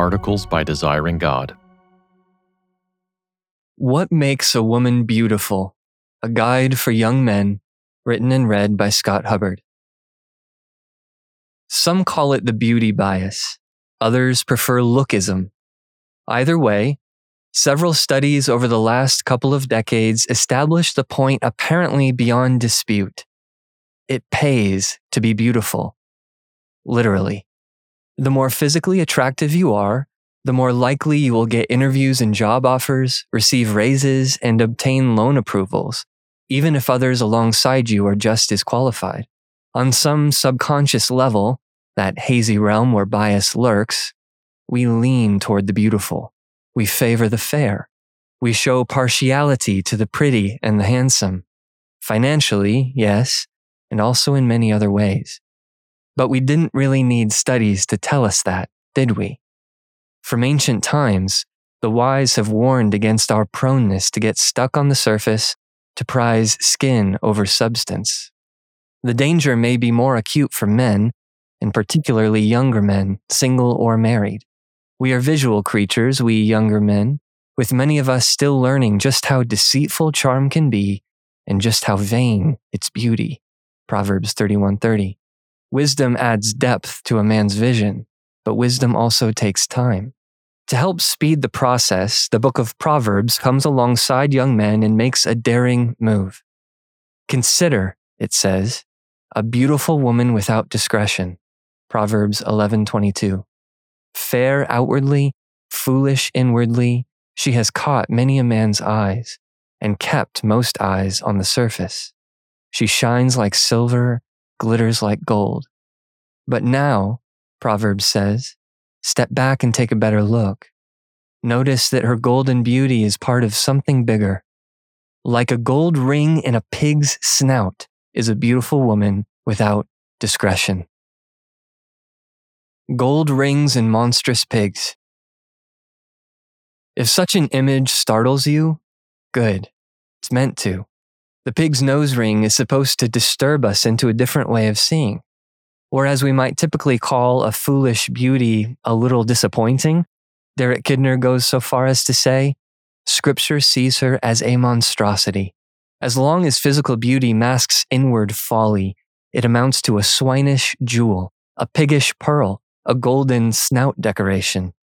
Articles by Desiring God. What Makes a Woman Beautiful? A Guide for Young Men, written and read by Scott Hubbard. Some call it the beauty bias. Others prefer lookism. Either way, several studies over the last couple of decades establish the point apparently beyond dispute. It pays to be beautiful. Literally. The more physically attractive you are, the more likely you will get interviews and job offers, receive raises, and obtain loan approvals, even if others alongside you are just as qualified. On some subconscious level, that hazy realm where bias lurks, we lean toward the beautiful. We favor the fair. We show partiality to the pretty and the handsome. Financially, yes, and also in many other ways. But we didn't really need studies to tell us that, did we? From ancient times, the wise have warned against our proneness to get stuck on the surface, to prize skin over substance. The danger may be more acute for men, and particularly younger men, single or married. We are visual creatures, we younger men, with many of us still learning just how deceitful charm can be and just how vain its beauty. Proverbs 31:30. Wisdom adds depth to a man's vision, but wisdom also takes time. To help speed the process, the book of Proverbs comes alongside young men and makes a daring move. Consider, it says, a beautiful woman without discretion. Proverbs 11:22. Fair outwardly, foolish inwardly, she has caught many a man's eyes and kept most eyes on the surface. She shines like silver, glitters like gold. But now, Proverbs says, step back and take a better look. Notice that her golden beauty is part of something bigger. Like a gold ring in a pig's snout is a beautiful woman without discretion. Gold rings and monstrous pigs. If such an image startles you, good. It's meant to. The pig's nose ring is supposed to disturb us into a different way of seeing. Whereas we might typically call a foolish beauty a little disappointing, Derek Kidner goes so far as to say, Scripture sees her as a monstrosity. As long as physical beauty masks inward folly, it amounts to a swinish jewel, a piggish pearl, a golden snout decoration.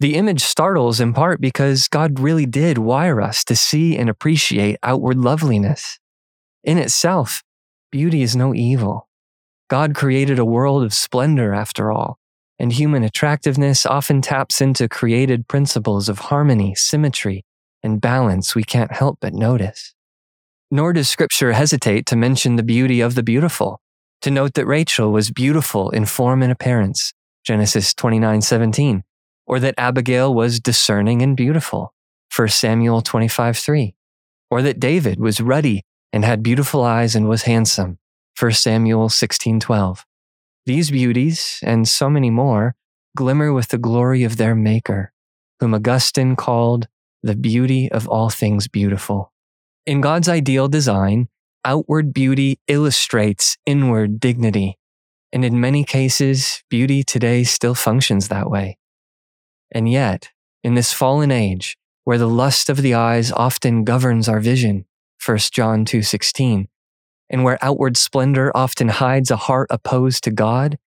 The image startles in part because God really did wire us to see and appreciate outward loveliness. In itself, beauty is no evil. God created a world of splendor after all, and human attractiveness often taps into created principles of harmony, symmetry, and balance we can't help but notice. Nor does scripture hesitate to mention the beauty of the beautiful, to note that Rachel was beautiful in form and appearance, Genesis 29:17, or that Abigail was discerning and beautiful, 1 Samuel 25:3, or that David was ruddy and had beautiful eyes and was handsome. 1 Samuel 16:12. These beauties and so many more glimmer with the glory of their maker, whom Augustine called the beauty of all things beautiful. In God's ideal design, outward beauty illustrates inward dignity, and in many cases, beauty today still functions that way. And yet, in this fallen age, where the lust of the eyes often governs our vision, 1 John 2:16, and where outward splendor often hides a heart opposed to God,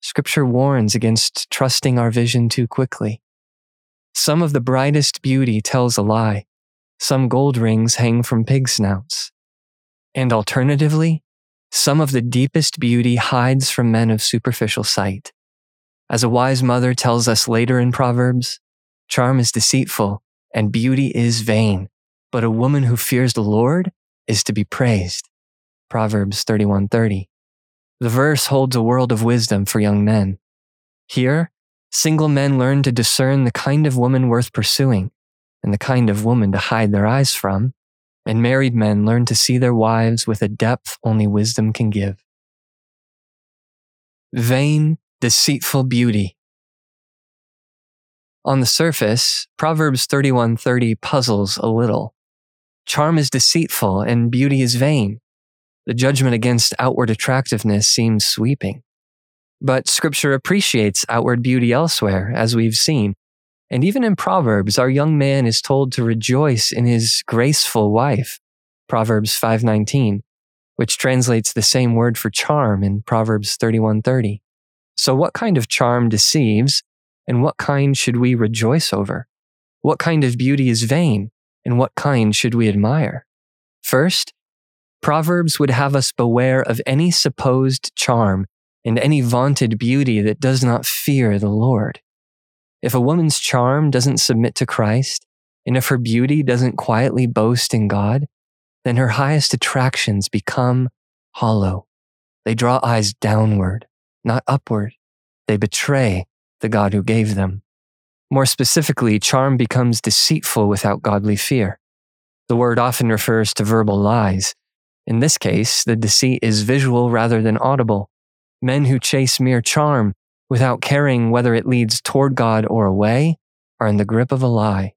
scripture warns against trusting our vision too quickly. Some of the brightest beauty tells a lie. Some gold rings hang from pig snouts. And alternatively, some of the deepest beauty hides from men of superficial sight. As a wise mother tells us later in Proverbs, charm is deceitful and beauty is vain but a woman who fears the Lord is to be praised. Proverbs 31:30. The verse holds a world of wisdom for young men. Here, single men learn to discern the kind of woman worth pursuing and the kind of woman to hide their eyes from, and married men learn to see their wives with a depth only wisdom can give. Vain, deceitful beauty on the surface, Proverbs 31:30 puzzles a little. Charm is deceitful and beauty is vain. The judgment against outward attractiveness seems sweeping. But scripture appreciates outward beauty elsewhere, as we've seen, And even in Proverbs, our young man is told to rejoice in his graceful wife, Proverbs 5:19, which translates the same word for charm in Proverbs 31:30. So what kind of charm deceives and what kind should we rejoice over? What kind of beauty is vain and what kind should we admire? First, Proverbs would have us beware of any supposed charm and any vaunted beauty that does not fear the Lord. If a woman's charm doesn't submit to Christ, and if her beauty doesn't quietly boast in God, then her highest attractions become hollow. They draw eyes downward, not upward. They betray the God who gave them. More specifically, charm becomes deceitful without godly fear. The word often refers to verbal lies. In this case, the deceit is visual rather than audible. Men who chase mere charm without caring whether it leads toward God or away, are in the grip of a lie.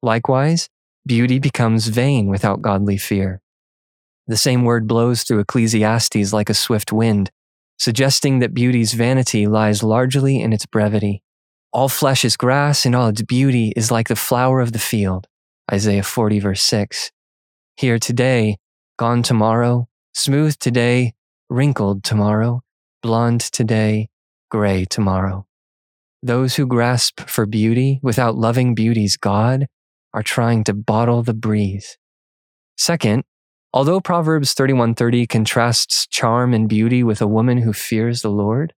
Likewise, beauty becomes vain without godly fear. The same word blows through Ecclesiastes like a swift wind, suggesting that beauty's vanity lies largely in its brevity. All flesh is grass, and all its beauty is like the flower of the field. Isaiah 40, verse 6. Here today, gone tomorrow, smooth today, wrinkled tomorrow, blonde today, gray tomorrow. Those who grasp for beauty without loving beauty's God are trying to bottle the breeze. Second, although Proverbs 31:30 contrasts charm and beauty with a woman who fears the Lord,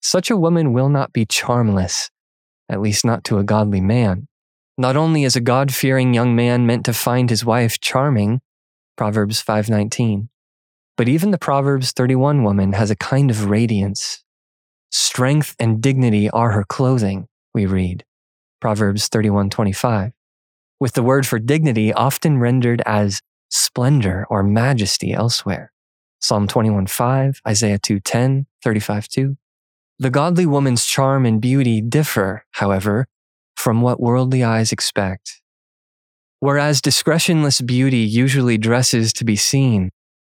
such a woman will not be charmless, at least not to a godly man. Not only is a God-fearing young man meant to find his wife charming, Proverbs 5:19, but even the Proverbs 31 woman has a kind of radiance Strength and dignity are her clothing, we read. Proverbs 31:25. With the word for dignity often rendered as splendor or majesty elsewhere. Psalm 21:5, Isaiah 2:10, 35:2. The godly woman's charm and beauty differ, however, from what worldly eyes expect. Whereas discretionless beauty usually dresses to be seen,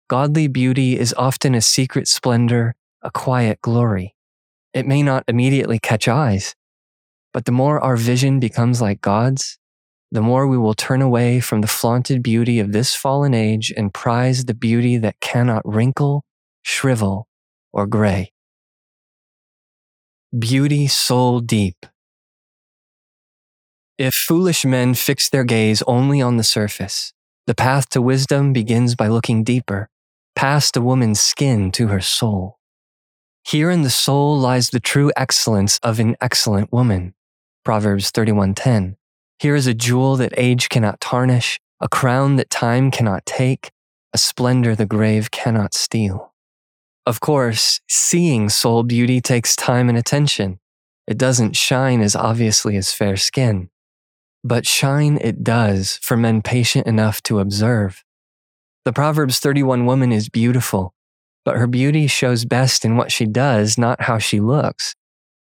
godly beauty is often a secret splendor, a quiet glory. It may not immediately catch eyes, but the more our vision becomes like God's, the more we will turn away from the flaunted beauty of this fallen age and prize the beauty that cannot wrinkle, shrivel, or gray. Beauty soul deep. If foolish men fix their gaze only on the surface, the path to wisdom begins by looking deeper, past a woman's skin to her soul. Here in the soul lies the true excellence of an excellent woman. Proverbs 31:10. Here is a jewel that age cannot tarnish, a crown that time cannot take, a splendor the grave cannot steal. Of course, seeing soul beauty takes time and attention. It doesn't shine as obviously as fair skin. But shine it does for men patient enough to observe. The Proverbs 31 woman is beautiful, but her beauty shows best in what she does, not how she looks.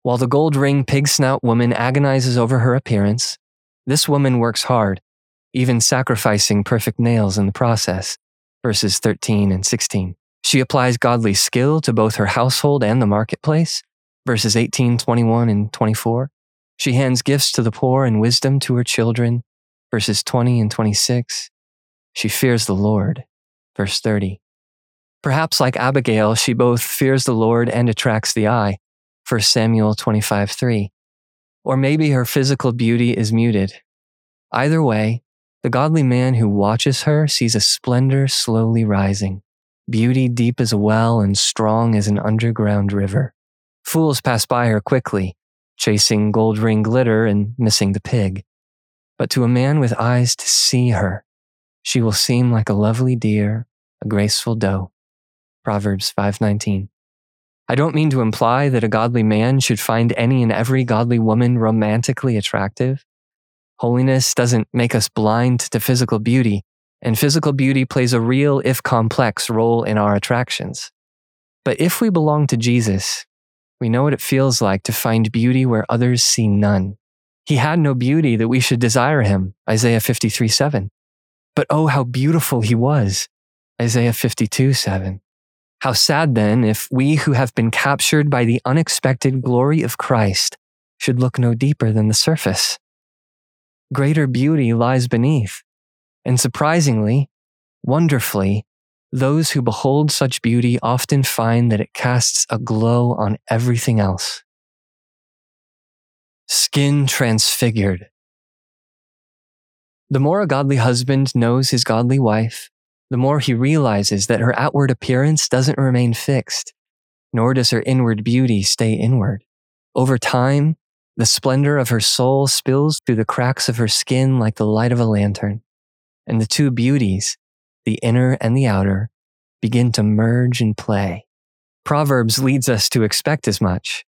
While the gold ring pig snout woman agonizes over her appearance, this woman works hard, even sacrificing perfect nails in the process. Verses 13 and 16. She applies godly skill to both her household and the marketplace. Verses 18, 21, and 24. She hands gifts to the poor and wisdom to her children. Verses 20 and 26. She fears the Lord. Verse 30. Perhaps like Abigail, she both fears the Lord and attracts the eye. 1 Samuel 25 3. Or maybe her physical beauty is muted. Either way, the godly man who watches her sees a splendor slowly rising, beauty deep as a well and strong as an underground river. Fools pass by her quickly, chasing gold ring glitter and missing the pig. But to a man with eyes to see her, she will seem like a lovely deer, a graceful doe. Proverbs 5:19. I don't mean to imply that a godly man should find any and every godly woman romantically attractive. Holiness doesn't make us blind to physical beauty, and physical beauty plays a real, if complex, role in our attractions. But if we belong to Jesus, we know what it feels like to find beauty where others see none. He had no beauty that we should desire him, Isaiah 53 7. But oh, how beautiful he was, Isaiah 52 7. How sad then if we who have been captured by the unexpected glory of Christ should look no deeper than the surface. Greater beauty lies beneath, and surprisingly, wonderfully, those who behold such beauty often find that it casts a glow on everything else. Skin transfigured. The more a godly husband knows his godly wife, the more he realizes that her outward appearance doesn't remain fixed, nor does her inward beauty stay inward. Over time, the splendor of her soul spills through the cracks of her skin like the light of a lantern, and the two beauties, the inner and the outer, begin to merge and play. Proverbs leads us to expect as much.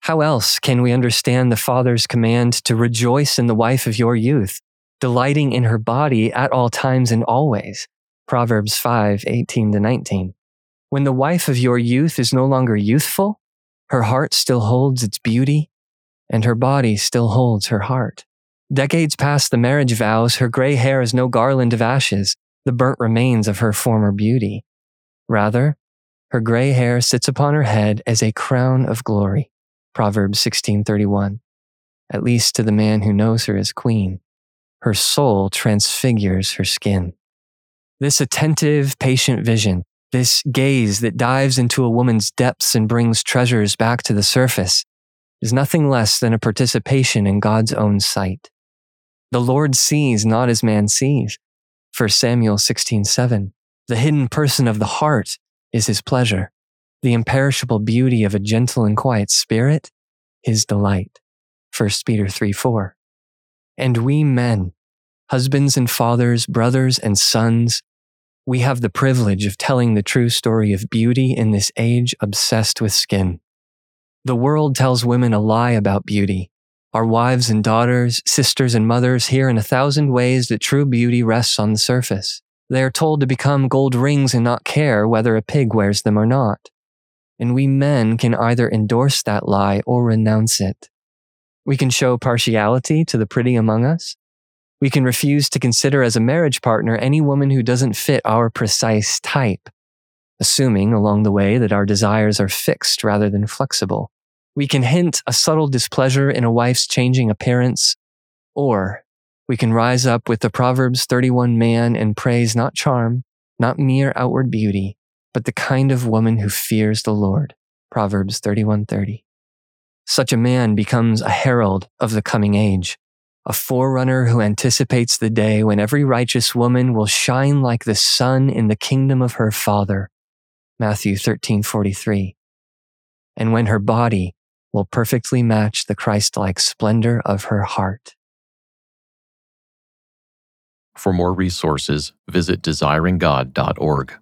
How else can we understand the Father's command to rejoice in the wife of your youth, delighting in her body at all times and always? Proverbs 5 18 to 19. When the wife of your youth is no longer youthful, her heart still holds its beauty and her body still holds her heart. Decades past the marriage vows, her gray hair is no garland of ashes, the burnt remains of her former beauty. Rather, her gray hair sits upon her head as a crown of glory. Proverbs 16:31. At least to the man who knows her as queen. Her soul transfigures her skin. This attentive, patient vision, this gaze that dives into a woman's depths and brings treasures back to the surface, is nothing less than a participation in God's own sight. The Lord sees not as man sees. 1 Samuel 16:7. The hidden person of the heart is his pleasure. The imperishable beauty of a gentle and quiet spirit, his delight. 1 Peter 3:4. And we men, husbands and fathers, brothers and sons, we have the privilege of telling the true story of beauty in this age obsessed with skin. The world tells women a lie about beauty. Our wives and daughters, sisters and mothers hear in a thousand ways that true beauty rests on the surface. They are told to become gold rings and not care whether a pig wears them or not. And we men can either endorse that lie or renounce it. We can show partiality to the pretty among us. We can refuse to consider as a marriage partner any woman who doesn't fit our precise type assuming along the way that our desires are fixed rather than flexible. We can hint a subtle displeasure in a wife's changing appearance, or we can rise up with the Proverbs 31 man and praise not charm, not mere outward beauty, but the kind of woman who fears the Lord. Proverbs 31:30. Such a man becomes a herald of the coming age, a forerunner who anticipates the day when every righteous woman will shine like the sun in the kingdom of her Father. Matthew 13:43. And when her body will perfectly match the Christ-like splendor of her heart. For more resources, visit desiringgod.org.